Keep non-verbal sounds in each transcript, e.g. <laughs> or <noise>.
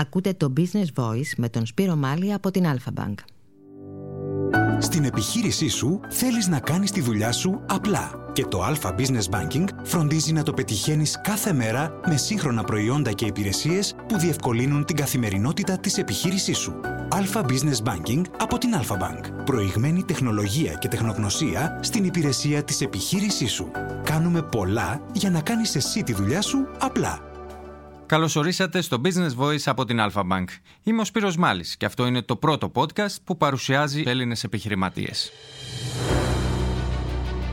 Ακούτε το Business Voice με τον Σπύρο Μάλη από την Alpha Bank. Στην επιχείρησή σου θέλεις να κάνεις τη δουλειά σου απλά και το Alpha Business Banking φροντίζει να το πετυχαίνεις κάθε μέρα με σύγχρονα προϊόντα και υπηρεσίες που διευκολύνουν την καθημερινότητα της επιχείρησής σου. Alpha Business Banking από την Alpha Bank. Προηγμένη τεχνολογία και τεχνογνωσία στην υπηρεσία της επιχείρησής σου. Κάνουμε πολλά για να κάνεις εσύ τη δουλειά σου απλά. Καλώ ορίσατε στο Business Voice από την Alpha Bank. Είμαι ο Σπύρος Μάλης και αυτό είναι το πρώτο podcast που παρουσιάζει Έλληνες επιχειρηματίες.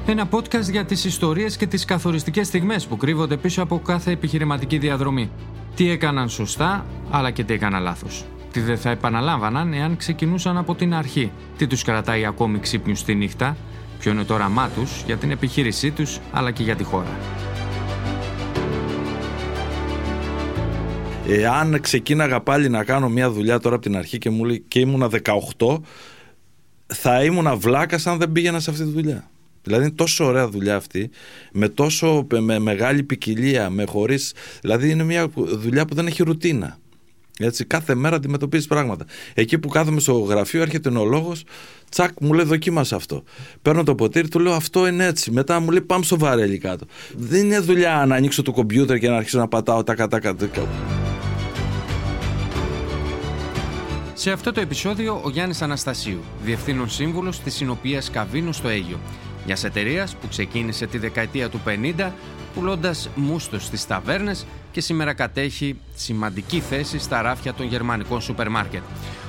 Ένα podcast για τις ιστορίες και τις καθοριστικές στιγμές που κρύβονται πίσω από κάθε επιχειρηματική διαδρομή. Τι έκαναν σωστά, αλλά και τι έκαναν λάθος. Τι δεν θα επαναλάμβαναν εάν ξεκινούσαν από την αρχή. Τι τους κρατάει ακόμη ξύπνιους τη νύχτα, ποιο είναι το όραμά τους για την επιχείρησή τους, αλλά και για τη χώρα. Εάν ξεκίναγα πάλι να κάνω μια δουλειά τώρα από την αρχή και, μου λέει, και ήμουνα 18, θα ήμουνα βλάκας αν δεν πήγαινα σε αυτή τη δουλειά. Δηλαδή είναι τόσο ωραία δουλειά αυτή, με τόσο με μεγάλη ποικιλία, με χωρίς, δηλαδή είναι μια δουλειά που δεν έχει ρουτίνα. Έτσι, κάθε μέρα αντιμετωπίζεις πράγματα. Εκεί που κάθομαι στο γραφείο, έρχεται ο λόγος, τσακ, μου λέει δοκίμασε αυτό. Παίρνω το ποτήρι, του λέω αυτό είναι έτσι. Μετά μου λέει πάμε στο βαρέλι κάτω. Δεν είναι δουλειά να ανοίξω το κομπιούτερ και να αρχίσω να πατάω τα κατά Σε αυτό το επεισόδιο ο Γιάννης Αναστασίου, Διευθύνων Σύμβουλος της Συνοπίας Καβίνου στο Αίγιο, μιας εταιρείας που ξεκίνησε τη δεκαετία του 50 πουλώντας μούστος στις ταβέρνες και σήμερα κατέχει σημαντική θέση στα ράφια των γερμανικών σούπερ μάρκετ.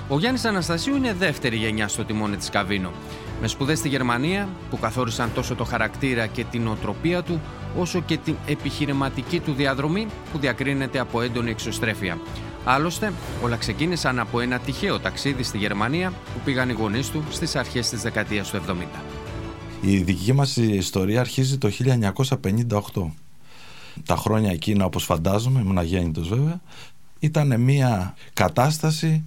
Ο Γιάννης Αναστασίου είναι δεύτερη γενιά στο τιμόνι της Καβίνο. Με σπουδές στη Γερμανία που καθόρισαν τόσο το χαρακτήρα και την οτροπία του όσο και την επιχειρηματική του διαδρομή που διακρίνεται από έντονη εξωστρέφεια. Άλλωστε, όλα ξεκίνησαν από ένα τυχαίο ταξίδι στη Γερμανία που πήγαν οι γονείς του στις αρχές της δεκαετίας του 70. Η δική μας ιστορία αρχίζει το 1958. Τα χρόνια εκείνα όπως φαντάζομαι, ήμουν αγέννητος βέβαια, ήταν μια κατάσταση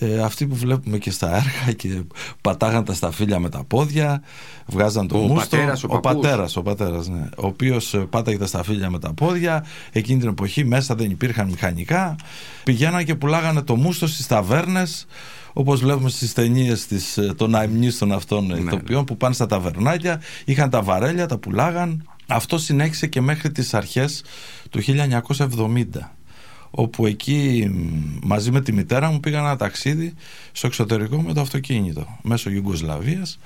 ε, αυτή που βλέπουμε και στα έργα και πατάγαν τα σταφύλια με τα πόδια, βγάζαν το ο μούστο. Πατέρας, ο, ο πατέρας, ο πατέρας, ναι. Ο οποίος ε, πάταγε τα σταφύλια με τα πόδια, εκείνη την εποχή μέσα δεν υπήρχαν μηχανικά, πηγαίναν και πουλάγανε το μούστο στις ταβέρνες, Όπως βλέπουμε στις ταινίες ε, των αιμνίστων αυτών ναι, ηθοποιών που πάνε στα ταβερνάκια, είχαν τα βαρέλια, τα πουλάγαν. Αυτό συνέχισε και μέχρι τις αρχές του 1970 όπου εκεί μαζί με τη μητέρα μου πήγα ένα ταξίδι στο εξωτερικό με το αυτοκίνητο μέσω Ιουγκοσλαβίας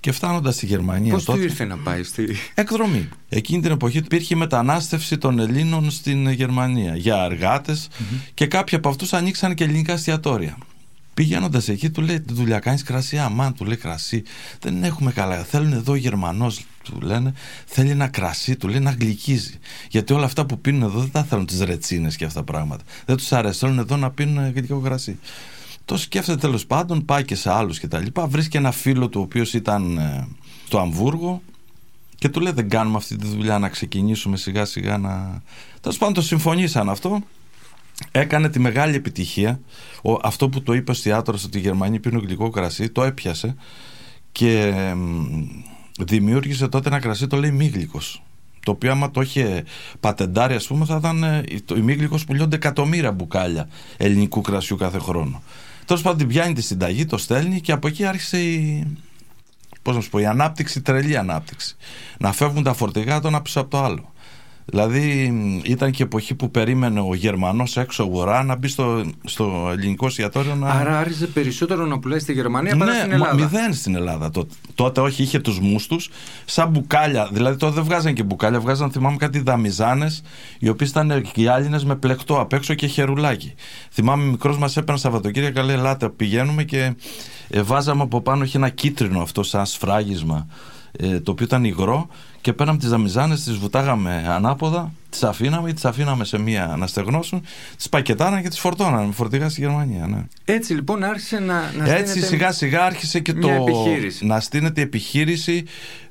και φτάνοντας στη Γερμανία. Πώς του ήρθε να πάει στη. Εκδρομή. Εκείνη την εποχή υπήρχε μετανάστευση των Ελλήνων στην Γερμανία για εργατε και κάποιοι από αυτούς ανοίξαν και ελληνικά εστιατόρια. Πηγαίνοντας εκεί, του λέει: Τη δουλειά κάνεις κρασί. Αμάν, του λέει κρασί. Δεν έχουμε καλά. Θέλουν εδώ ο Γερμανός, του λένε, θέλει ένα κρασί, του λέει να γλυκίζει. Γιατί όλα αυτά που πίνουν εδώ δεν τα θέλουν τις ρετσίνες και αυτά τα πράγματα. Δεν τους αρέσει. Θέλουν εδώ να πίνουν γλυκό κρασί. Το σκέφτεται τέλος πάντων, πάει και σε άλλους κτλ. Βρίσκει ένα φίλο του, ο οποίος ήταν ε, στο Αμβούργο και του λέει: Δεν κάνουμε αυτή τη δουλειά να ξεκινήσουμε σιγά σιγά να. Τέλος πάντων, το συμφωνήσαν αυτό έκανε τη μεγάλη επιτυχία. Ο, αυτό που το είπε ο Στιάτρο ότι η Γερμανία πίνουν γλυκό κρασί, το έπιασε και δημιούργησε τότε ένα κρασί, το λέει μίγλικος. Το οποίο άμα το είχε πατεντάρει, ας πούμε, θα ήταν. Ε, το ημίγλικο πουλιόνται εκατομμύρια μπουκάλια ελληνικού κρασιού κάθε χρόνο. Τέλος πάντων, την πιάνει τη συνταγή, το στέλνει και από εκεί άρχισε η. Πώς να σου πω, η ανάπτυξη, τρελή ανάπτυξη. Να φεύγουν τα φορτηγά το ένα πίσω από το άλλο. Δηλαδή ήταν και εποχή που περίμενε ο Γερμανός έξω αγορά να μπει στο, στο ελληνικό εστιατόριο να... Άρα άρχισε περισσότερο να πουλάει στη Γερμανία παρά ναι, στην Ελλάδα. μηδέν στην Ελλάδα τότε. Τότε όχι, είχε τους μούστους σαν μπουκάλια. Δηλαδή τότε δεν βγάζαν και μπουκάλια, βγάζαν θυμάμαι κάτι δαμιζάνες οι οποίες ήταν γυάλινες με πλεκτό απ' έξω και χερουλάκι. Θυμάμαι μικρός μας έπαιρνε Σαββατοκύριακα λέει ελάτε πηγαίνουμε και ε, βάζαμε από πάνω είχε ένα κίτρινο αυτό σαν σφράγισμα ε, το οποίο ήταν υγρό και παίρναμε τις δαμιζάνες, τις βουτάγαμε ανάποδα, τις αφήναμε ή τις αφήναμε σε μία να στεγνώσουν, τις πακετάναμε και τις φορτώναμε με φορτηγά στη Γερμανία. Ναι. Έτσι λοιπόν άρχισε να, να Έτσι σιγά σιγά άρχισε και το επιχείρηση. να στείνεται η επιχείρηση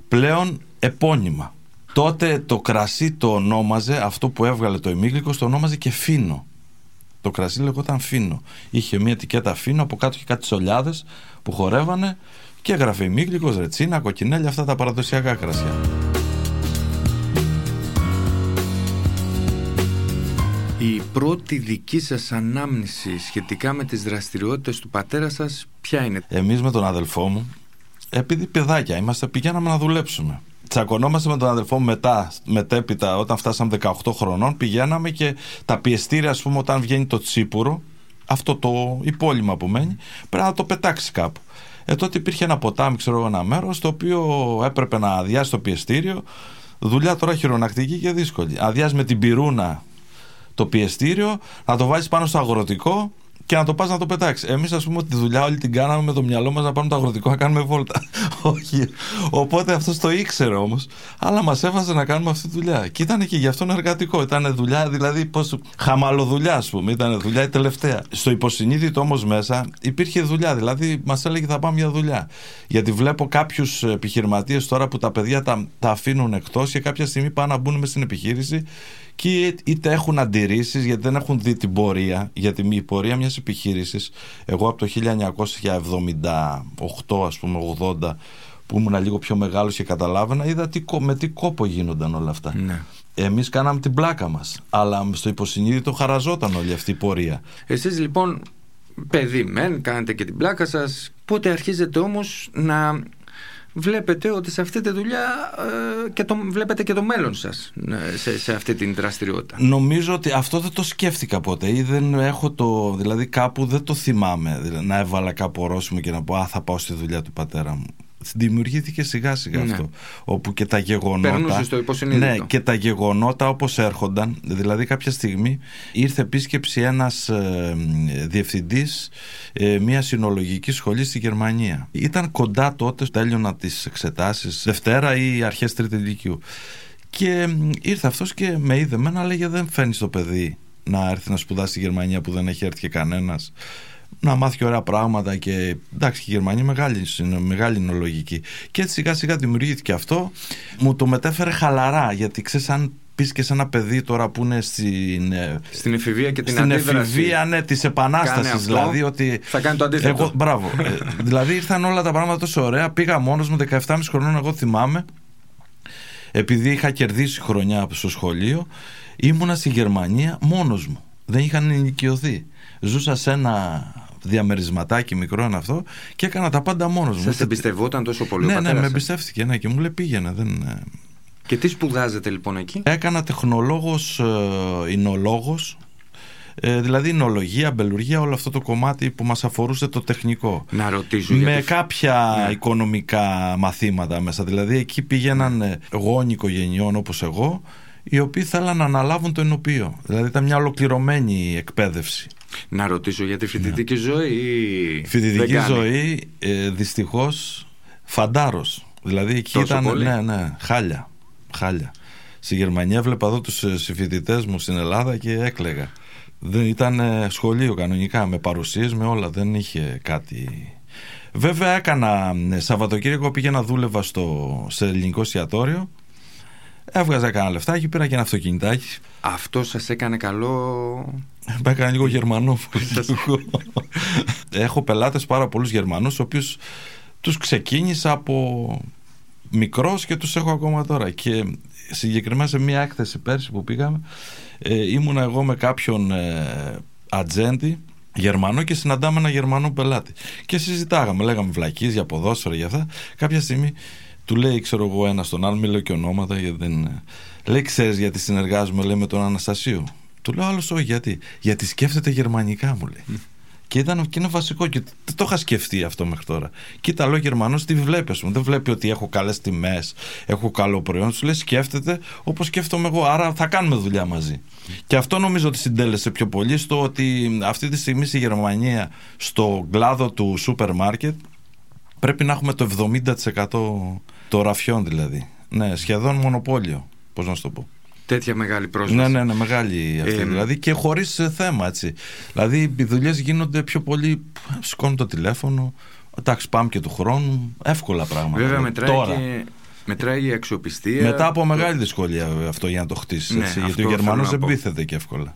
πλέον επώνυμα. Τότε το κρασί το ονόμαζε, αυτό που έβγαλε το ημίγλικος, το ονόμαζε και φίνο. Το κρασί λεγόταν φίνο. Είχε μια ετικέτα φίνο, από κάτω είχε κάτι σολιάδες που χορεύανε και έγραφε ημίγλικο, ρετσίνα, κοκκινέλια, αυτά τα παραδοσιακά κρασιά. Η πρώτη δική σας ανάμνηση σχετικά με τις δραστηριότητες του πατέρα σας ποια είναι; Εμείς με τον αδελφό μου, επειδή παιδάκια είμαστε, πηγαίναμε να δουλέψουμε. Τσακωνόμαστε με τον αδελφό μου μετά, μετέπειτα, όταν φτάσαμε 18 χρονών, πηγαίναμε και τα πιεστήρια, ας πούμε, όταν βγαίνει το τσίπουρο, αυτό το υπόλοιμα που μένει, πρέπει να το πετάξει κάπου. Ε, τότε υπήρχε ένα ποτάμι, ξέρω εγώ, ένα μέρος, το οποίο έπρεπε να αδειάσει το πιεστήριο. Δουλειά τώρα χειρονακτική και δύσκολη. Αδειάζει με την πυρούνα το πιεστήριο, να το βάζεις πάνω στο αγροτικό και να το πας να το πετάξεις. Εμείς, ας πούμε, τη δουλειά όλη την κάναμε με το μυαλό μας να πάμε το αγροτικό να κάνουμε βόλτα. <laughs> Όχι. Οπότε αυτός το ήξερε όμως, αλλά μας έβαζε να κάνουμε αυτή τη δουλειά. Και ήταν και γι' αυτόν εργατικό. Ήταν δουλειά, δηλαδή, πώς. Χαμαλοδουλειά, ας πούμε. Ήταν δουλειά η τελευταία. Στο υποσυνείδητο όμως μέσα υπήρχε δουλειά. Δηλαδή, μας έλεγε θα πάμε για δουλειά. Γιατί βλέπω κάποιους επιχειρηματίες τώρα που τα παιδιά τα, τα αφήνουν εκτός και κάποια στιγμή πάνε να μπουν μες στην επιχείρηση και είτε έχουν αντιρρήσεις γιατί δεν έχουν δει την πορεία. Γιατί η πορεία μιας επιχείρησης, εγώ από το 1978, ας πούμε, 80, που ήμουν λίγο πιο μεγάλος και καταλάβαινα, είδα τι, με τι κόπο γίνονταν όλα αυτά. Ναι. Εμείς κάναμε την πλάκα μας. Αλλά στο υποσυνείδητο χαραζόταν όλη αυτή η πορεία. Εσείς λοιπόν, παιδί μεν, κάνετε και την πλάκα σας. Πότε αρχίζετε όμως να βλέπετε ότι σε αυτή τη δουλειά ε, και το, βλέπετε και το μέλλον σας ε, σε, σε αυτή την δραστηριότητα. Νομίζω ότι αυτό δεν το σκέφτηκα ποτέ ή δεν έχω το, δηλαδή κάπου δεν το θυμάμαι δηλαδή, να έβαλα κάπου ορόσημο και να πω α θα πάω στη δουλειά του πατέρα μου δημιουργήθηκε σιγά σιγά ναι. αυτό. Όπου και τα γεγονότα. στο ναι, και τα γεγονότα όπως έρχονταν. Δηλαδή, κάποια στιγμή ήρθε επίσκεψη ένας ε, διευθυντής ε, μια συνολογική σχολή στη Γερμανία. Ήταν κοντά τότε, τέλειωνα τις εξετάσεις Δευτέρα ή αρχές Τρίτη Λυκειού. Και ήρθε αυτός και με είδε μένα, λέγε δεν φαίνεις το παιδί να έρθει να σπουδάσει στη Γερμανία που δεν έχει έρθει και κανένας να μάθει και ωραία πράγματα και εντάξει και η Γερμανία μεγάλη, είναι μεγάλη είναι λογική. Και έτσι σιγά σιγά δημιουργήθηκε αυτό. Μου το μετέφερε χαλαρά γιατί ξέρεις αν πεις και σε ένα παιδί τώρα που είναι στην, ε, στην εφηβεία και την στην εφηβεία ναι, της επανάστασης. Δηλαδή ότι. Θα κάνει το αντίθετο. Εγώ, μπράβο. ε, δηλαδή ήρθαν όλα τα πράγματα τόσο ωραία. Πήγα μόνος μου 17,5 χρονών, εγώ θυμάμαι. Επειδή είχα κερδίσει χρονιά στο σχολείο, ήμουνα στη Γερμανία μόνος μου. Δεν είχαν ενοικιωθεί. Ζούσα σε ένα διαμερισματάκι μικρό είναι αυτό και έκανα τα πάντα μόνος μου. Σας εμπιστευόταν τόσο πολύ ναι, ο Ναι, με εμπιστεύτηκε ναι, και μου λέει πήγαινε. Δεν... Ε. Και τι σπουδάζετε λοιπόν εκεί; Έκανα τεχνολόγος, ε, εινολόγος, ε, δηλαδή εινολογία, μπελουργία, όλο αυτό το κομμάτι που μας αφορούσε το τεχνικό. Να ρωτήσω. Με κάποια ναι. οικονομικά μαθήματα μέσα. Δηλαδή εκεί πήγαιναν ε, γόνοι οικογενειών όπως εγώ, οι οποίοι θέλαν να αναλάβουν το ενωπίο. Δηλαδή ήταν μια ολοκληρωμένη εκπαίδευση. Να ρωτήσω για τη φοιτητική ναι. ζωή. Φοιτητική ζωή, ε, δυστυχώς, φαντάρος. Δηλαδή εκεί ήταν. Πολύ; Ναι, ναι, χάλια. χάλια. Στη Γερμανία έβλεπα εδώ τους ε, συμφοιτητές μου στην Ελλάδα και έκλεγα. Δεν ήταν ε, σχολείο κανονικά, με παρουσίες, με όλα. Δεν είχε κάτι. Βέβαια έκανα ε, Σαββατοκύριακο πήγαινα δούλευα στο, σε ελληνικό εστιατόριο Έβγαζα κανένα λεφτάκι, πήρα και ένα αυτοκινητάκι. Αυτό σας έκανε καλό. Με έκανε λίγο Γερμανό. <laughs> Έχω πελάτες πάρα πολλούς Γερμανούς, του οποίου τους ξεκίνησα από μικρός και τους έχω ακόμα τώρα. Και συγκεκριμένα σε μια έκθεση πέρσι που πήγαμε, ε, ήμουνα εγώ με κάποιον ε, ατζέντη Γερμανό και συναντάμε ένα Γερμανό πελάτη. Και συζητάγαμε, λέγαμε βλακίες για ποδόσφαιρα για αυτά. Κάποια στιγμή του λέει, ξέρω εγώ, ένας στον άλλο, μιλάω και ονόματα, γιατί δεν. Λέει, ξέρεις γιατί συνεργάζομαι, λέει, με τον Αναστασίου. Του λέω, άλλος όχι, γιατί. Γιατί σκέφτεται γερμανικά, μου λέει. Και, ήταν, και είναι βασικό και δεν το είχα σκεφτεί αυτό μέχρι τώρα. Κοίτα, λέω Γερμανός, τι βλέπει, μου. Δεν βλέπει ότι έχω καλές τιμές, έχω καλό προϊόν. Σου λέει σκέφτεται όπως σκέφτομαι εγώ. Άρα θα κάνουμε δουλειά μαζί. Και αυτό νομίζω ότι συντέλεσε πιο πολύ στο ότι αυτή τη στιγμή στη Γερμανία, στο κλάδο του σούπερ μάρκετ, πρέπει να έχουμε το 70% το ραφιόν δηλαδή. Ναι, σχεδόν μονοπόλιο. Πώς να σου το πω. Τέτοια μεγάλη πρόσβαση. Ναι, ναι, ναι μεγάλη αυτή. Ε, δηλαδή και χωρίς θέμα έτσι. Δηλαδή οι δουλειές γίνονται πιο πολύ. Σηκώνουν το τηλέφωνο. Εντάξει, πάμε και του χρόνου. Εύκολα πράγματα. Βέβαια, μετράει Τώρα. και. Μετράει η αξιοπιστία. Μετά από μεγάλη δυσκολία αυτό για να το χτίσεις. Ναι, γιατί ο Γερμανός δεν πείθεται και εύκολα.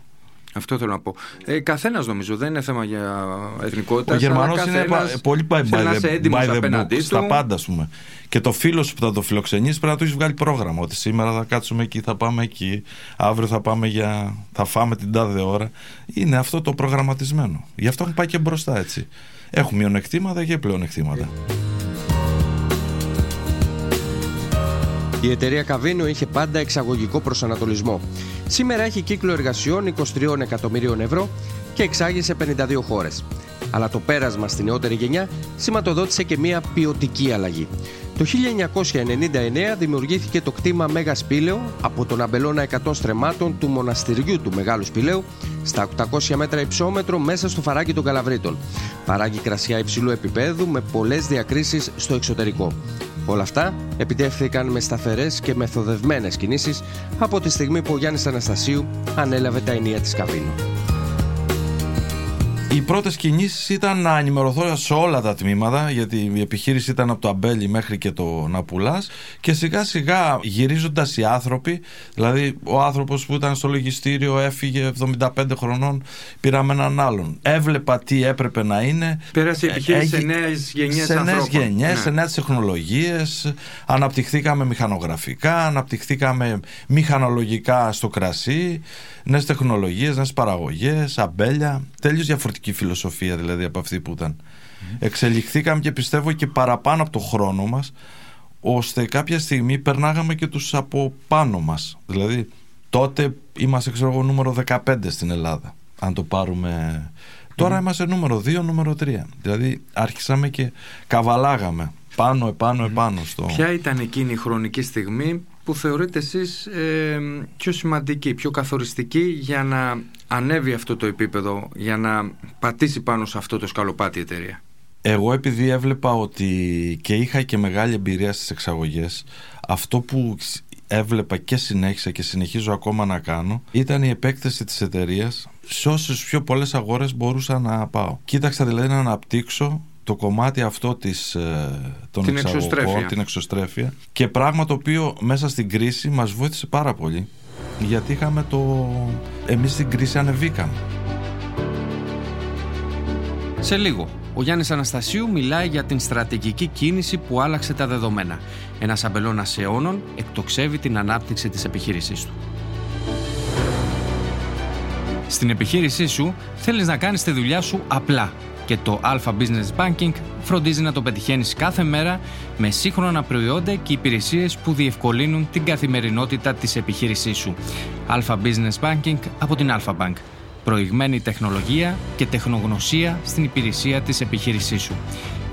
Αυτό θέλω να πω. Ε, Καθένας νομίζω δεν είναι θέμα για εθνικότητα. Ο Γερμανός είναι πολύ by, by, Στα πάντα, ας πούμε. Και το φίλος σου που θα το φιλοξενήσει πρέπει να του έχει βγάλει πρόγραμμα. Ότι σήμερα θα κάτσουμε εκεί, θα πάμε εκεί. Αύριο θα πάμε για. θα φάμε την τάδε ώρα. Είναι αυτό το προγραμματισμένο. Γι' αυτό έχουν πάει και μπροστά έτσι. Έχουν μειονεκτήματα και πλεονεκτήματα. Η εταιρεία Καβίνο είχε πάντα εξαγωγικό προσανατολισμό. Σήμερα έχει κύκλο εργασιών 23 εκατομμυρίων ευρώ και εξάγει σε 52 χώρες. Αλλά το πέρασμα στη νεότερη γενιά σηματοδότησε και μια ποιοτική αλλαγή. Το 1999 δημιουργήθηκε το κτήμα Μέγα Σπήλαιο από τον αμπελώνα 100 στρεμάτων του μοναστηριού του Μεγάλου Σπηλαίου στα 800 μέτρα υψόμετρο μέσα στο φαράκι των Καλαβρίτων. Παράγει κρασιά υψηλού επίπεδου με πολλές διακρίσεις στο εξωτερικό. Όλα αυτά επιτεύχθηκαν με σταθερές και μεθοδευμένες κινήσεις από τη στιγμή που ο Γιάννης Αναστασίου ανέλαβε τα ενία της Καβίνου. Οι πρώτες κινήσεις ήταν να ενημερωθώ σε όλα τα τμήματα, γιατί η επιχείρηση ήταν από το Αμπέλι μέχρι και το Ναπουλά. Και σιγά σιγά γυρίζοντας οι άνθρωποι, δηλαδή ο άνθρωπος που ήταν στο λογιστήριο έφυγε 75 χρονών, πήραμε έναν άλλον. Έβλεπα τι έπρεπε να είναι. Πέρασε η επιχείρηση σε νέες γενιές Σε νέες γενιές, σε νέες τεχνολογίες. Αναπτυχθήκαμε μηχανογραφικά, αναπτυχθήκαμε μηχανολογικά στο κρασί, νέες τεχνολογίες, νέες παραγωγές, αμπέλια. Τέλειως διαφορετικά διαφορετική φιλοσοφία δηλαδή από αυτή που ήταν. Εξελιχθήκαμε και πιστεύω και παραπάνω από το χρόνο μας ώστε κάποια στιγμή περνάγαμε και τους από πάνω μας. Δηλαδή τότε είμαστε ξέρω εγώ νούμερο 15 στην Ελλάδα αν το πάρουμε... Τώρα είμαστε νούμερο 2, νούμερο 3. Δηλαδή άρχισαμε και καβαλάγαμε πάνω, επάνω, επάνω. Στο... Ποια ήταν εκείνη η χρονική στιγμή που θεωρείτε εσείς ε, πιο σημαντική, πιο καθοριστική για να ανέβει αυτό το επίπεδο, για να πατήσει πάνω σε αυτό το σκαλοπάτι η εταιρεία; Εγώ επειδή έβλεπα ότι και είχα και μεγάλη εμπειρία στις εξαγωγές, αυτό που έβλεπα και συνέχισα και συνεχίζω ακόμα να κάνω ήταν η επέκταση της εταιρείας σε όσες πιο πολλές αγορές μπορούσα να πάω. Κοίταξα δηλαδή να αναπτύξω το κομμάτι αυτό της, ε, των την εξαγωγών, εξωστρέφεια. την εξωστρέφεια και πράγμα το οποίο μέσα στην κρίση μας βοήθησε πάρα πολύ γιατί είχαμε το... εμείς στην κρίση ανεβήκαμε. Σε λίγο, ο Γιάννης Αναστασίου μιλάει για την στρατηγική κίνηση που άλλαξε τα δεδομένα. Ένας αμπελώνας αιώνων εκτοξεύει την ανάπτυξη της επιχείρησής του. Στην επιχείρησή σου θέλεις να κάνεις τη δουλειά σου απλά και το Alpha Business Banking φροντίζει να το πετυχαίνεις κάθε μέρα με σύγχρονα προϊόντα και υπηρεσίες που διευκολύνουν την καθημερινότητα της επιχείρησής σου. Alpha Business Banking από την Alpha Bank. Προηγμένη τεχνολογία και τεχνογνωσία στην υπηρεσία της επιχείρησής σου.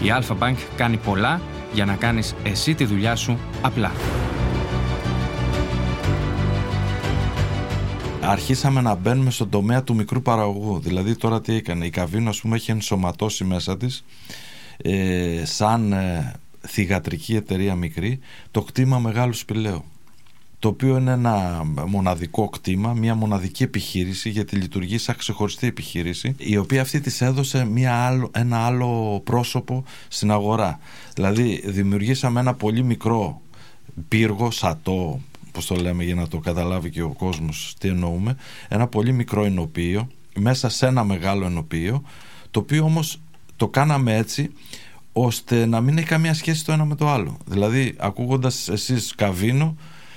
Η Alpha Bank κάνει πολλά για να κάνεις εσύ τη δουλειά σου απλά. Αρχίσαμε να μπαίνουμε στον τομέα του μικρού παραγωγού. Δηλαδή τώρα τι έκανε. Η Καβίνο ας πούμε έχει ενσωματώσει μέσα της ε, σαν ε, θηγατρική εταιρεία μικρή το κτήμα Μεγάλου Σπηλαίου το οποίο είναι ένα μοναδικό κτήμα, μια μοναδική επιχείρηση γιατί λειτουργεί σαν ξεχωριστή επιχείρηση η οποία αυτή της έδωσε μια άλλο, ένα άλλο πρόσωπο στην αγορά. Δηλαδή δημιουργήσαμε ένα πολύ μικρό πύργο, σατό, Πώς το λέμε για να το καταλάβει και ο κόσμος τι εννοούμε, ένα πολύ μικρό ενοποιείο μέσα σε ένα μεγάλο ενοποιείο, το οποίο όμως το κάναμε έτσι ώστε να μην έχει καμία σχέση το ένα με το άλλο. Δηλαδή ακούγοντας εσείς Καβίνο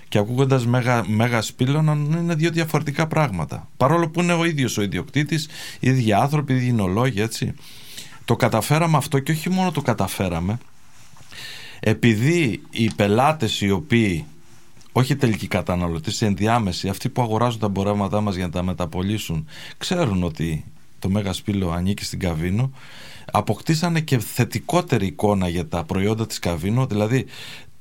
και ακούγοντας Μέγα, μέγα να είναι δύο διαφορετικά πράγματα. Παρόλο που είναι ο ίδιος ο ιδιοκτήτης, οι ίδιοι άνθρωποι, οι ίδιοι εινολόγοι, έτσι. Το καταφέραμε αυτό και όχι μόνο το καταφέραμε, επειδή οι πελάτες οι οποίοι όχι τελικοί καταναλωτέ, ενδιάμεση, αυτοί που αγοράζουν τα εμπορεύματά μας για να τα μεταπολίσουν, ξέρουν ότι το Μέγα Σπήλαιο ανήκει στην Καβίνο. Αποκτήσανε και θετικότερη εικόνα για τα προϊόντα της Καβίνο, δηλαδή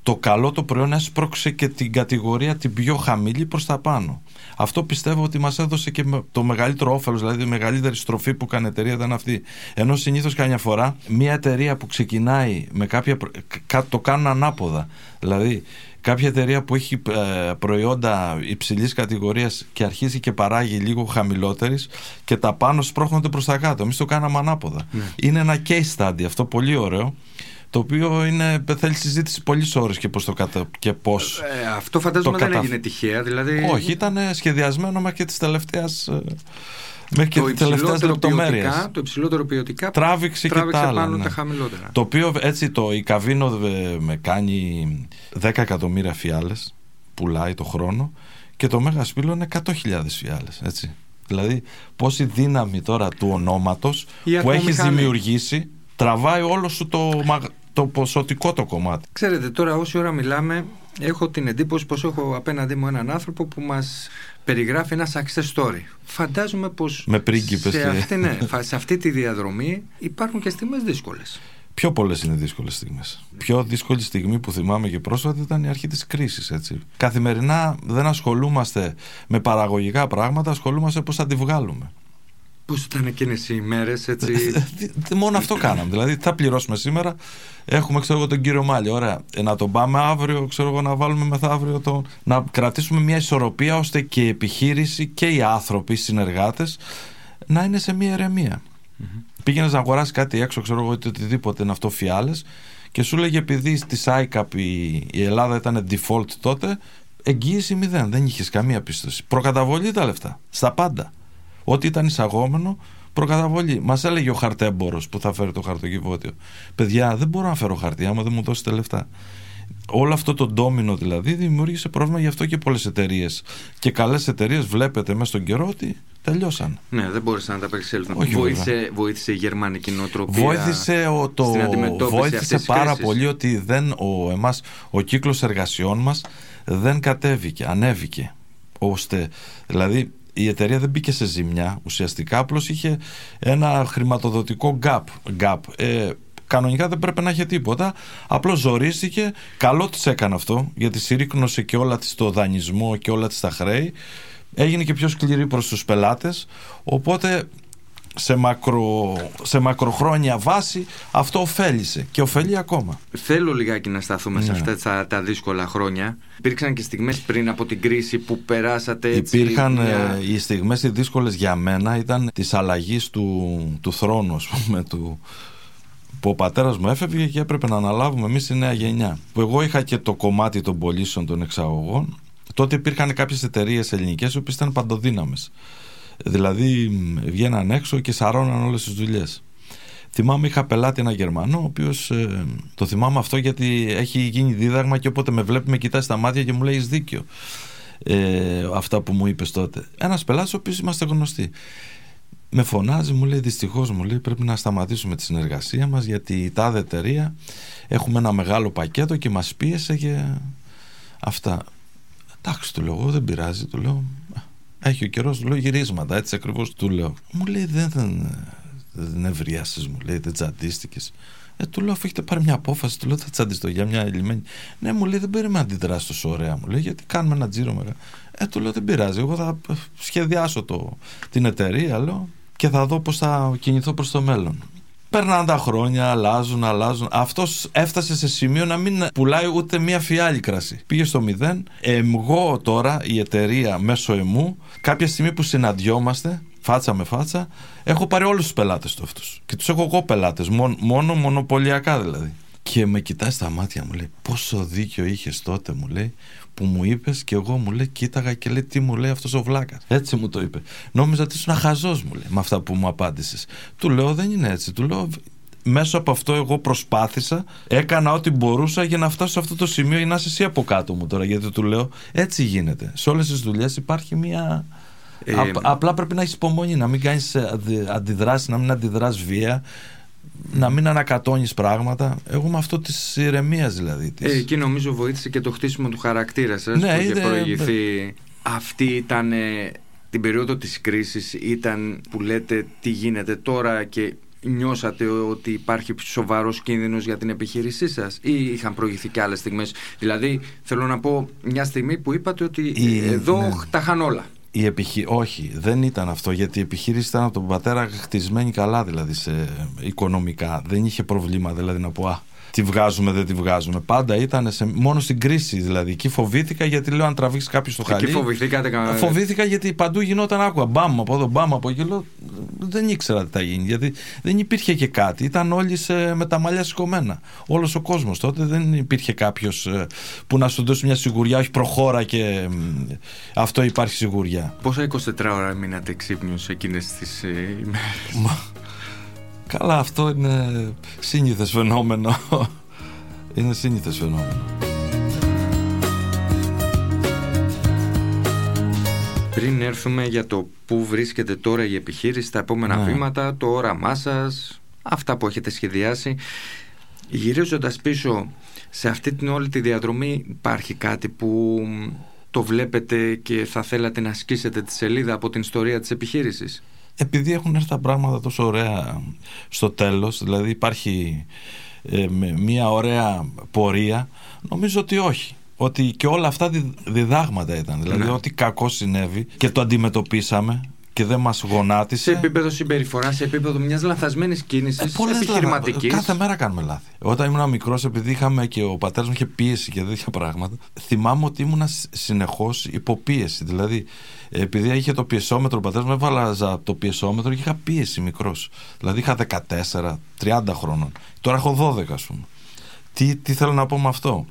το καλό το προϊόν έσπρωξε και την κατηγορία την πιο χαμηλή προς τα πάνω. Αυτό πιστεύω ότι μας έδωσε και το μεγαλύτερο όφελος, δηλαδή η μεγαλύτερη στροφή που κάνει εταιρεία ήταν αυτή. Ενώ συνήθως καμιά φορά μια εταιρεία που ξεκινάει με κάποια, το κάνουν ανάποδα. Δηλαδή κάποια εταιρεία που έχει ε, προϊόντα υψηλής κατηγορίας και αρχίζει και παράγει λίγο χαμηλότερης και τα πάνω σπρώχνονται προς τα κάτω. Εμείς το κάναμε ανάποδα. Ναι. Είναι ένα case study αυτό πολύ ωραίο το οποίο είναι, θέλει συζήτηση πολλές ώρες και πώς το κατα... και πώς ε, Αυτό φαντάζομαι δεν έγινε τυχαία. Δηλαδή... Όχι, ήταν σχεδιασμένο μέχρι και τη τελευταία Μέχρι και το τις τελευταίες υψηλότερο λεπτομέρειες. ποιοτικά, το υψηλότερο ποιοτικά Τράβηξε, και τράβηξε τα άλλα. πάνω ναι. τα χαμηλότερα. Το οποίο έτσι το η Καβίνο ε, με κάνει 10 εκατομμύρια φιάλες πουλάει το χρόνο και το Μέγα Σπήλο είναι 100.000 φιάλες έτσι. Δηλαδή πόση δύναμη τώρα του ονόματος Η που έχει ατμομηχανή. δημιουργήσει τραβάει όλο σου το, μαγ- το ποσοτικό το κομμάτι. Ξέρετε, τώρα όση ώρα μιλάμε, έχω την εντύπωση πως έχω απέναντί μου έναν άνθρωπο που μας περιγράφει ένα success story. Φαντάζομαι πως Με πρίγκιπες σε, και- αυτή, ναι, φα- σε αυτή τη διαδρομή υπάρχουν και στιγμές δύσκολες. Πιο πολλές είναι δύσκολες στιγμές. Πιο δύσκολη στιγμή που θυμάμαι και πρόσφατα ήταν η αρχή της κρίσης. Καθημερινά δεν ασχολούμαστε με παραγωγικά πράγματα, ασχολούμαστε πώς θα τη βγάλουμε. Πώς ήταν εκείνες οι μέρες, έτσι... Τι- <laughs> τι- Μόνο αυτό κάναμε. Δηλαδή, τι θα πληρώσουμε σήμερα. Έχουμε, ξέρω εγώ, τον κύριο Μάλι. Ωραία. Ε, να τον πάμε αύριο, ξέρω εγώ, να βάλουμε μεθαύριο τον. Να κρατήσουμε μια ισορροπία ώστε και η επιχείρηση και οι άνθρωποι, οι συνεργάτες, να είναι σε μια ηρεμία. Πήγαινες να αγοράσεις κάτι έξω, ξέρω εγώ, είτε οτιδήποτε είναι αυτό φιάλες και σου λέγε επειδή στη ICAP η, η Ελλάδα ήταν default τότε, εγγύηση μηδέν. Δεν είχες καμία πίστοση. Προκαταβολή τα λεφτά. Στα πάντα. Ό,τι ήταν εισαγόμενο, προκαταβολή. Μας έλεγε ο χαρτέμπορος που θα φέρει το χαρτοκιβώτιο. Παιδιά, δεν μπορώ να φέρω χαρτί άμα δεν μου δώσετε λεφτά. Όλο αυτό το ντόμινο δηλαδή δημιούργησε πρόβλημα γι' αυτό και πολλές εταιρείες. Και καλές εταιρείες βλέπετε μέσα στον καιρό ότι τελειώσαν. ναι, δεν μπόρεσαν να τα απεξέλθουν. Όχι, Βοήθησε, βοήθησε η γερμανική νοοτροπία Βοήθησε, ο, το, στην αντιμετώπιση βοήθησε αυτής της πάρα κρίσης. πολύ ότι δεν, ο, εμάς, ο κύκλος εργασιών μας δεν κατέβηκε, ανέβηκε. Ώστε, δηλαδή η εταιρεία δεν μπήκε σε ζημιά ουσιαστικά, απλώς είχε ένα χρηματοδοτικό gap. gap. Ε, κανονικά δεν πρέπει να είχε τίποτα, απλώς ζορίστηκε, καλό της έκανε αυτό, γιατί συρρήκνωσε και όλα της το δανεισμό και όλα της τα χρέη, έγινε και πιο σκληρή προς τους πελάτες, οπότε σε, μακρο, σε μακροχρόνια βάση αυτό ωφέλησε και ωφελεί ακόμα. Θέλω λιγάκι να σταθούμε σε Ναι. αυτά τα, τα δύσκολα χρόνια. Υπήρξαν και στιγμές πριν από την κρίση που περάσατε έτσι. Υπήρχαν μια- ε, οι στιγμές οι δύσκολες για μένα ήταν της αλλαγής του, του θρόνου ας πούμε του, που ο πατέρας μου έφευγε και έπρεπε να αναλάβουμε εμείς η νέα γενιά που εγώ είχα και το κομμάτι των πωλήσεων των εξαγωγών τότε υπήρχαν κάποιες εταιρείες ελληνικές οι οποίες ήταν παντοδύναμες δηλαδή μ, βγαίναν έξω και σαρώναν όλες τις δουλειές Θυμάμαι είχα πελάτη ένα Γερμανό, ο οποίος το θυμάμαι αυτό γιατί έχει γίνει δίδαγμα και όποτε με βλέπει με κοιτάει στα μάτια και μου λέει: «Έχεις δίκιο. Ε, αυτά που μου είπες τότε. Ένας πελάτης, ο οποίος είμαστε γνωστοί. Με φωνάζει, μου λέει: Δυστυχώς, μου λέει: Πρέπει να σταματήσουμε τη συνεργασία μας γιατί η τάδε εταιρεία έχουμε ένα μεγάλο πακέτο και μας πίεσε και αυτά. Εντάξει, του λέω: «Εγώ Δεν πειράζει, του λέω. Έχει ο καιρός, του λέω γυρίσματα, έτσι ακριβώς του λέω. Μου λέει: Δεν, δεν, δεν ευριάσει, μου λέει, δεν τσαντίστηκες. Ε, του λέω, αφού έχετε πάρει μια απόφαση, του λέω, θα τσαντιστώ για μια ελλημένη. Ναι, μου λέει, δεν πρέπει να αντιδράσεις τόσο ωραία, μου λέει, γιατί κάνουμε ένα τζίρο μεγάλο. Ε, του λέω, δεν πειράζει. Εγώ θα σχεδιάσω το, την εταιρεία, λέω, και θα δω πώς θα κινηθώ προς το μέλλον. Περνάνε τα χρόνια, αλλάζουν, αλλάζουν. Αυτός έφτασε σε σημείο να μην πουλάει ούτε μία φιάλη κρασί. Πήγε στο μηδέν. Εγώ τώρα, η εταιρεία μέσω εμού, κάποια στιγμή που συναντιόμαστε, φάτσα με φάτσα, έχω πάρει όλους τους πελάτες του αυτούς. Και τους έχω εγώ πελάτες, μόνο, μόνο μονοπωλιακά δηλαδή. Και με κοιτάει στα μάτια μου λέει: Πόσο δίκιο είχες τότε, μου λέει, που μου είπες και εγώ μου λέει: Κοίταγα και λέει: Τι μου λέει αυτός ο βλάκας. Έτσι μου το είπε. Νόμιζα ότι ήσουν χαζό, μου λέει, με αυτά που μου απάντησες. Του λέω: Δεν είναι έτσι. Του λέω: Μέσω από αυτό εγώ προσπάθησα, έκανα ό,τι μπορούσα για να φτάσω σε αυτό το σημείο ή να είσαι εσύ από κάτω μου τώρα. Γιατί του λέω: Έτσι γίνεται. Σε όλες τις δουλειές υπάρχει μια. Ε, Απ- απλά πρέπει να έχεις υπομονή, να μην κάνεις αντιδράσεις, να μην αντιδράς βία, να μην ανακατώνεις πράγματα. Εγώ με αυτό της ηρεμίας δηλαδή. Της... Ε, εκεί νομίζω βοήθησε και το χτίσιμο του χαρακτήρα σας Ναι, που είχε είδε- προηγηθεί. Αυτή ήταν ε, την περίοδο της κρίσης, ήταν που λέτε τι γίνεται τώρα και νιώσατε ότι υπάρχει σοβαρός κίνδυνος για την επιχείρησή σας ή είχαν προηγηθεί και άλλες στιγμές. Δηλαδή θέλω να πω μια στιγμή που είπατε ότι Η- ε, εδώ ναι. τα είχαν όλα. Η επιχει... Όχι, δεν ήταν αυτό γιατί η επιχείρηση ήταν από τον πατέρα χτισμένη καλά δηλαδή σε οικονομικά. Δεν είχε προβλήμα δηλαδή να πω α, τη βγάζουμε, δεν τη βγάζουμε. Πάντα ήταν σε, μόνο στην κρίση δηλαδή. Εκεί φοβήθηκα γιατί λέω αν τραβήξει κάποιος το χαλί. Εκεί φοβηθήκατε κανένα. Φοβήθηκα γιατί παντού γινόταν άκουγα. Μπαμ από εδώ, μπαμ από εκεί. Λέω, δεν ήξερα τι θα γίνει. Γιατί δεν υπήρχε και κάτι. Ήταν όλοι σε, με τα μαλλιά σηκωμένα. Όλος ο κόσμος. Τότε δεν υπήρχε κάποιος ε, που να σου δώσει μια σιγουριά. Όχι, προχώρα και αυτό υπάρχει σιγουριά. Πόσα 24 ώρα μείνατε ξύπνιος εκείνες τις ε, ημέρες; Καλά, αυτό είναι σύνηθες φαινόμενο. είναι σύνηθες φαινόμενο. Πριν έρθουμε για το πού βρίσκεται τώρα η επιχείρηση, τα επόμενα Ναι. βήματα, το όραμά σας, αυτά που έχετε σχεδιάσει, γυρίζοντας πίσω σε αυτή την όλη τη διαδρομή υπάρχει κάτι που το βλέπετε και θα θέλατε να ασκήσετε τη σελίδα από την ιστορία της επιχείρησης; Επειδή έχουν έρθει τα πράγματα τόσο ωραία στο τέλος, δηλαδή υπάρχει ε, με μια ωραία πορεία, νομίζω ότι όχι. Ότι και όλα αυτά δι- διδάγματα ήταν. Δηλαδή, Ναι. ό,τι κακό συνέβη και το αντιμετωπίσαμε και δεν μας γονάτισε. Σε επίπεδο συμπεριφοράς, σε επίπεδο μιας λανθασμένης κίνησης Ε, πολλές επιχειρηματικής. λάθη. Κάθε μέρα κάνουμε λάθη. Όταν ήμουν μικρός, επειδή είχαμε και ο πατέρας μου είχε πίεση και τέτοια πράγματα, θυμάμαι ότι ήμουν συνεχώς υποπίεση. Δηλαδή, επειδή είχε το πιεσόμετρο, ο πατέρας μου έβαλα το πιεσόμετρο και είχα πίεση μικρός. Δηλαδή, είχα 14-30 χρόνων. Τώρα έχω 12, ας πούμε. Τι, τι θέλω να πω με αυτό;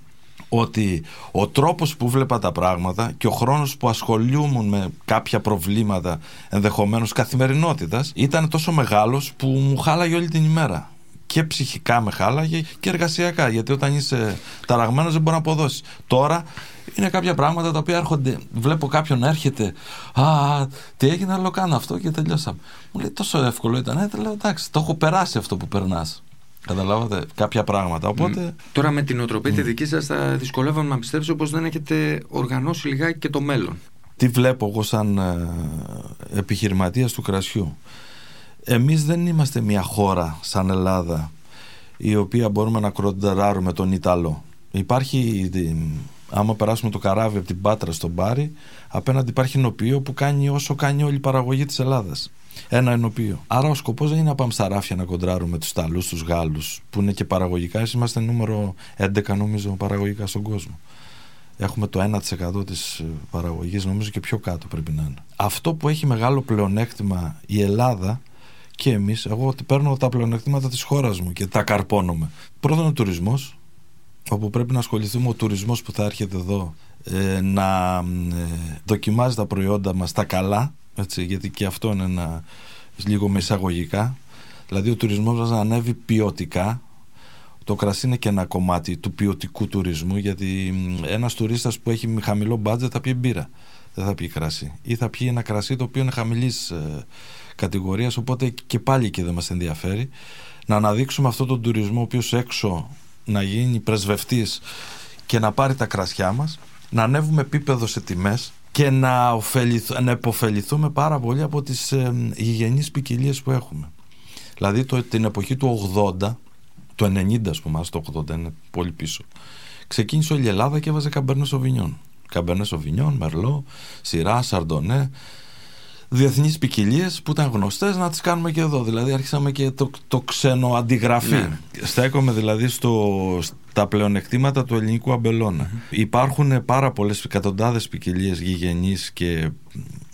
Ότι ο τρόπος που βλέπα τα πράγματα και ο χρόνος που ασχολιούμουν με κάποια προβλήματα ενδεχομένως καθημερινότητας ήταν τόσο μεγάλος που μου χάλαγε όλη την ημέρα. Και ψυχικά με χάλαγε και εργασιακά. Γιατί όταν είσαι ταραγμένος δεν μπορεί να αποδώσεις. Τώρα είναι κάποια πράγματα τα οποία έρχονται. Βλέπω κάποιον να έρχεται. Α, τι έγινε, αλλά κάνω αυτό και τελειώσαμε. Μου λέει τόσο εύκολο ήταν. Ε, λέω εντάξει, το έχω περάσει αυτό που περνάς. Καταλάβατε κάποια πράγματα. Οπότε. Τώρα με την οτροπία τη δική σας θα δυσκολεύομαι να πιστέψω πως δεν έχετε οργανώσει λιγάκι και το μέλλον. τι βλέπω εγώ σαν ε, επιχειρηματίας του κρασιού. Εμείς δεν είμαστε μια χώρα σαν Ελλάδα η οποία μπορούμε να κρονταράρουμε τον Ιταλό. Υπάρχει, ε, άμα περάσουμε το καράβι από την Πάτρα στον Πάρη, απέναντι υπάρχει ενωπείο που κάνει όσο κάνει όλη η παραγωγή της Ελλάδας. Ένα ενωπείο. Άρα ο σκοπός δεν είναι να πάμε στα ράφια να κοντράρουμε τους Ιταλούς, τους Γάλλους, που είναι και παραγωγικά. Εμείς είμαστε νούμερο 11 νομίζω παραγωγικά στον κόσμο. Έχουμε το 1% της ε, παραγωγής, νομίζω και πιο κάτω πρέπει να είναι. Αυτό που έχει μεγάλο πλεονέκτημα η Ελλάδα και εμείς, εγώ ότι παίρνω τα πλεονεκτήματα της χώρας μου και τα καρπώνομαι. Πρώτον ο τουρισμός, όπου πρέπει να ασχοληθούμε ο τουρισμός που θα έρχεται εδώ ε, να ε, δοκιμάζει τα προϊόντα μας τα καλά, έτσι, γιατί και αυτό είναι ένα, λίγο με εισαγωγικά. Δηλαδή ο τουρισμός μας να ανέβει ποιοτικά, το κρασί είναι και ένα κομμάτι του ποιοτικού τουρισμού γιατί μ, ένας τουρίστας που έχει χαμηλό μπάτζετ θα πιει μπύρα. Δεν θα πιει κρασί. Ή θα πιει ένα κρασί το οποίο είναι χαμηλής ε, κατηγορίας οπότε και πάλι και δεν μας ενδιαφέρει. Να αναδείξουμε αυτόν τον τουρισμό ο οποίος έξω να γίνει πρεσβευτής και να πάρει τα κρασιά μας να ανέβουμε επίπεδο σε τιμές και να, ωφεληθ, να επωφεληθούμε πάρα πολύ από τις ε, γηγενείς ποικιλίες που έχουμε δηλαδή το, την εποχή του 80 το 90 ας πούμε, ας το 80 είναι πολύ πίσω. Ξεκίνησε όλη η Ελλάδα και έβαζε καμπέρνε σοβινιόν. Καμπέρνε σοβινιόν, μερλό, σειρά, σαρντονέ. Διεθνείς ποικιλίες που ήταν γνωστές να τις κάνουμε και εδώ. Δηλαδή άρχισαμε και το, το ξένο αντιγραφή. Ναι. Στέκομαι δηλαδή στο, στα πλεονεκτήματα του ελληνικού αμπελώνα. Υπάρχουν πάρα πολλές εκατοντάδες ποικιλίες γηγενείς και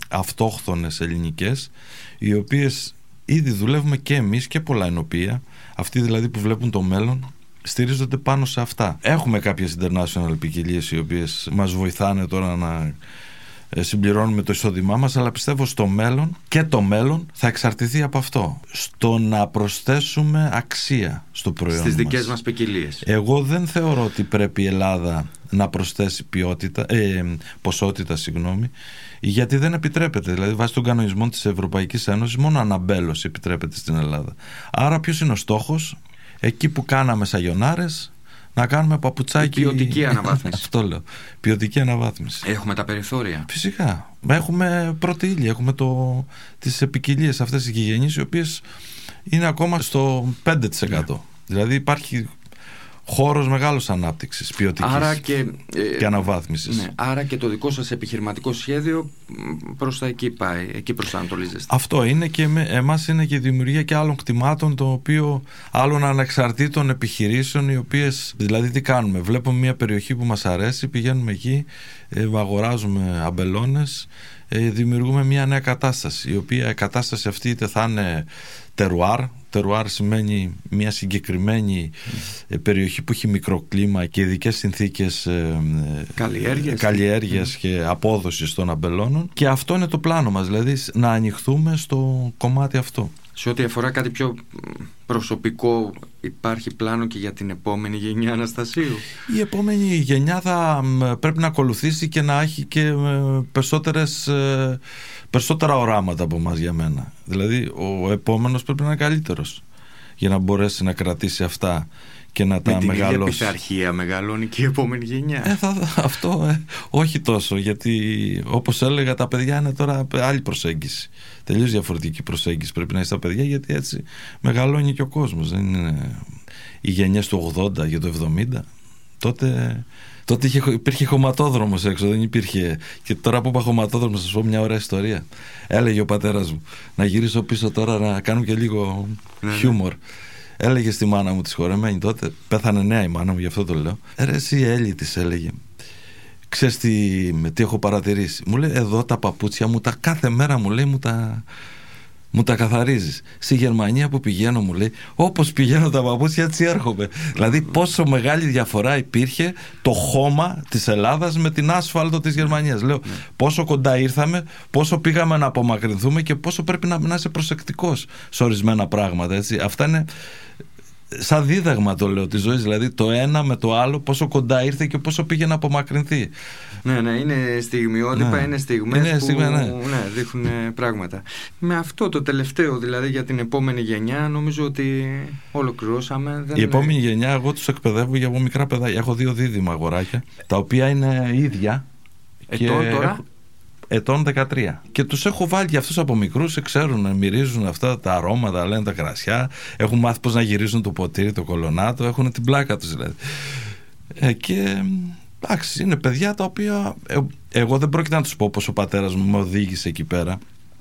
αυτόχθονες ελληνικές οι οποίες ήδη δουλεύουμε και εμείς και πολλά ενωπία αυτοί δηλαδή που βλέπουν το μέλλον στηρίζονται πάνω σε αυτά. Έχουμε κάποιες international ποικιλίες οι οποίες μας βοηθάνε τώρα να ε, συμπληρώνουμε το εισόδημά μας αλλά πιστεύω στο μέλλον και το μέλλον θα εξαρτηθεί από αυτό στο να προσθέσουμε αξία στο προϊόν Στις μας. δικές μας ποικιλίες. Εγώ δεν θεωρώ ότι πρέπει η Ελλάδα να προσθέσει ποιότητα, ε, ποσότητα, συγγνώμη, γιατί δεν επιτρέπεται. Δηλαδή, βάσει των κανονισμών της Ευρωπαϊκής Ένωσης, μόνο αναμπέλωση επιτρέπεται στην Ελλάδα. Άρα, ποιος είναι ο στόχος, εκεί που κάναμε σαγιονάρες, να κάνουμε παπουτσάκι. Η ποιοτική <laughs> αναβάθμιση. Αυτό λέω. Ποιοτική αναβάθμιση. Έχουμε τα περιθώρια. Φυσικά. Έχουμε πρώτη ύλη, έχουμε το, τις επικοινίε αυτές τις γηγενείς οι οποίες είναι ακόμα στο 5%. Δηλαδή υπάρχει χώρος μεγάλος ανάπτυξης ποιοτικής Άρα και, ε, και αναβάθμισης. Ναι, άρα και το δικό σας επιχειρηματικό σχέδιο μ, προς τα εκεί πάει, εκεί προσανατολίζεστε. Αυτό είναι και με, εμάς είναι και η δημιουργία και άλλων κτημάτων το οποίο άλλων ανεξαρτήτων επιχειρήσεων οι οποίες δηλαδή τι κάνουμε; Βλέπουμε μια περιοχή που μας αρέσει πηγαίνουμε εκεί ε, αγοράζουμε αμπελώνες ε, δημιουργούμε μια νέα κατάσταση η οποία η κατάσταση αυτή είτε θα είναι τερουάρ. Τερουάρ σημαίνει μια συγκεκριμένη ε, περιοχή που έχει μικροκλίμα και ειδικές συνθήκες ε, Καλλιέργειας. καλλιέργειας και απόδοσης των αμπελώνων. Και αυτό είναι το πλάνο μας δηλαδή να ανοιχθούμε στο κομμάτι αυτό Σε ό,τι αφορά κάτι πιο μ, προσωπικό υπάρχει πλάνο και για την επόμενη γενιά Αναστασίου; Η επόμενη γενιά θα μ, πρέπει να ακολουθήσει και να έχει και ε, περισσότερες, ε, περισσότερα οράματα από μας για μένα. Δηλαδή ο επόμενος πρέπει να είναι καλύτερος για να μπορέσει να κρατήσει αυτά και να Με τα την ίδια μεγαλώσει. πειθαρχία μεγαλώνει και η επόμενη γενιά. Ε, θα, αυτό ε, όχι τόσο γιατί όπως έλεγα τα παιδιά είναι τώρα άλλη προσέγγιση τελείως διαφορετική προσέγγιση πρέπει να έχει στα παιδιά γιατί έτσι μεγαλώνει και ο κόσμος δεν είναι οι γενιές του 80 και του 70 τότε Τότε είχε, υπήρχε χωματόδρομος έξω, δεν υπήρχε. Και τώρα που είπα χωματόδρομος, θα σα πω μια ωραία ιστορία. Έλεγε ο πατέρας μου να γυρίσω πίσω τώρα να κάνουμε και λίγο Ναι, ναι. Χιούμορ. Έλεγες στη μάνα μου της χωρεμένη τότε, πέθανε νέα η μάνα μου, γι' αυτό το λέω. «Ε, Ρε, εσύ Έλλη της έλεγε. Ξέρεις τι, με τι έχω παρατηρήσει. Μου λέει εδώ τα παπούτσια μου τα κάθε μέρα μου λέει μου τα, μου τα καθαρίζεις. Στη Γερμανία που πηγαίνω μου λέει όπως πηγαίνω τα παπούτσια έτσι έρχομαι. Δηλαδή πόσο μεγάλη διαφορά υπήρχε το χώμα της Ελλάδας με την άσφαλτο της Γερμανίας. Λέω πόσο κοντά ήρθαμε, πόσο πήγαμε να απομακρυνθούμε και πόσο πρέπει να, να είσαι προσεκτικός σε ορισμένα πράγματα. Έτσι. Αυτά είναι σαν δίδαγμα το λέω της ζωής. Δηλαδή το ένα με το άλλο, πόσο κοντά ήρθε και πόσο πήγε να απομακρυνθεί. Ναι, ναι, είναι στιγμιότυπα, Ναι. είναι στιγμές Είναι που στιγμές, ναι. ναι, δείχνουν ε, πράγματα. Με αυτό το τελευταίο δηλαδή για την επόμενη γενιά νομίζω ότι ολοκληρώσαμε. Δεν Η επόμενη γενιά, εγώ τους εκπαιδεύω για από μικρά παιδάκια. Έχω δύο δίδυμα αγοράκια, τα οποία είναι ίδια. Ετών τώρα; έχω- Ετών 13. Και τους έχω βάλει για αυτούς από μικρούς, ξέρουν, μυρίζουν αυτά τα αρώματα, λένε τα κρασιά. Έχουν μάθει πώς να γυρίζουν το ποτήρι, το κολονάτο, έχουν την πλάκα τους δηλαδή. Ε, και εντάξει, είναι παιδιά τα οποία. ε, εγώ δεν πρόκειται να τους πω πως ο πατέρας μου με οδήγησε εκεί πέρα.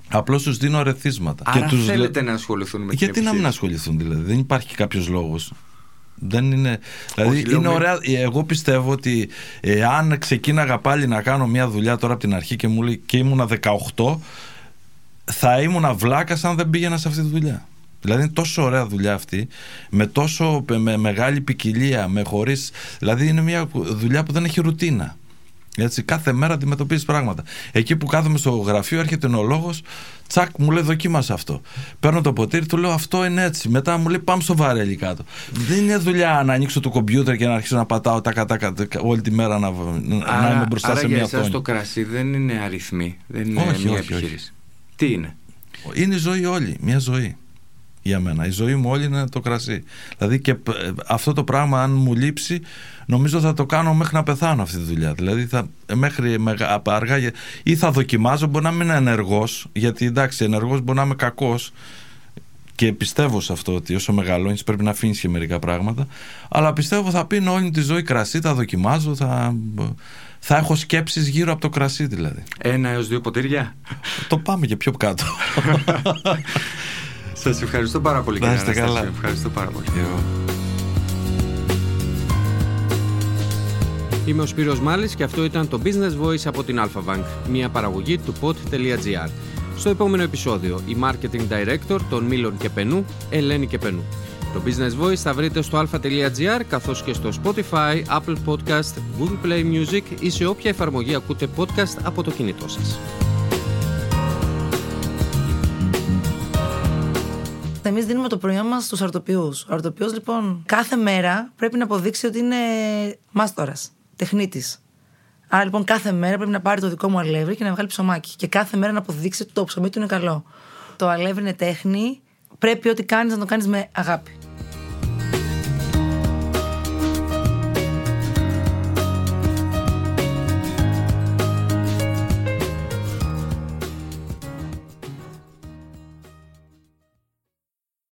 Απλώς τους δίνω αρεθίσματα. Άρα και τους λέ- θέλετε να ασχοληθούν με την γιατί να μην επιχείρηση; ασχοληθούν δηλαδή, δεν υπάρχει κάποιος λόγος. Δεν είναι. Δηλαδή, Όχι, λέω είναι με- ωραία. Εγώ πιστεύω ότι αν ξεκίναγα πάλι να κάνω μια δουλειά τώρα από την αρχή και μου λέει και ήμουνα 18, θα ήμουνα βλάκας αν δεν πήγαινα σε αυτή τη δουλειά. Δηλαδή είναι τόσο ωραία δουλειά αυτή, με τόσο με μεγάλη ποικιλία, με χωρίς, δηλαδή είναι μια δουλειά που δεν έχει ρουτίνα. Έτσι, κάθε μέρα αντιμετωπίζεις πράγματα. Εκεί που κάθομαι στο γραφείο, έρχεται ο λόγος, τσακ, μου λέει δοκίμασε αυτό. Παίρνω το ποτήρι, του λέω αυτό είναι έτσι. Μετά μου λέει πάμε στο βαρέλι κάτω. Δεν είναι δουλειά να ανοίξω το κομπιούτερ και να αρχίσω να πατάω τα κατά όλη τη μέρα να, να είμαι μπροστά άρα σε για μια εσάς οθόνη. το κρασί δεν είναι αριθμοί, δεν είναι Όχι, μια όχι, όχι. επιχείρηση. Τι είναι; Είναι η ζωή όλη, μια ζωή για μένα. Η ζωή μου όλη είναι το κρασί. Δηλαδή και ε, αυτό το πράγμα αν μου λείψει νομίζω θα το κάνω μέχρι να πεθάνω αυτή τη δουλειά. Δηλαδή θα, ε, μέχρι μεγα- απ' αργά γε- ή θα δοκιμάζω, μπορεί να μην είναι ενεργός γιατί εντάξει ενεργός μπορεί να είμαι κακός και πιστεύω σε αυτό ότι όσο μεγαλώνεις πρέπει να αφήνεις και μερικά πράγματα αλλά πιστεύω θα πίνω όλη τη ζωή κρασί, θα δοκιμάζω θα, θα έχω σκέψεις γύρω από το κρασί δηλαδή. Ένα έως δύο ποτήρια. το πάμε και πιο κάτω. <laughs> Σας ευχαριστώ πάρα πολύ Να κύριε είστε Αναστασίου. καλά. Ευχαριστώ πάρα πολύ. Εγώ. Είμαι ο Σπύρος Μάλης και αυτό ήταν το Business Voice από την Alpha Bank, μια παραγωγή του pod.gr. Στο επόμενο επεισόδιο, η Marketing Director των Μήλων και Πενού, Ελένη και Πενού. Το Business Voice θα βρείτε στο alpha.gr καθώς και στο Spotify, Apple Podcast, Google Play Music ή σε όποια εφαρμογή ακούτε podcast από το κινητό σας. Εμείς δίνουμε το προϊόν μας στους αρτοπιού. Ο αρτοπιό, λοιπόν, κάθε μέρα πρέπει να αποδείξει ότι είναι μάστορας, τεχνίτης. Άρα, λοιπόν, κάθε μέρα πρέπει να πάρει το δικό μου αλεύρι και να βγάλει ψωμάκι. Και κάθε μέρα να αποδείξει ότι το ψωμί του είναι καλό. Το αλεύρι είναι τέχνη. Πρέπει ό,τι κάνεις να το κάνεις με αγάπη.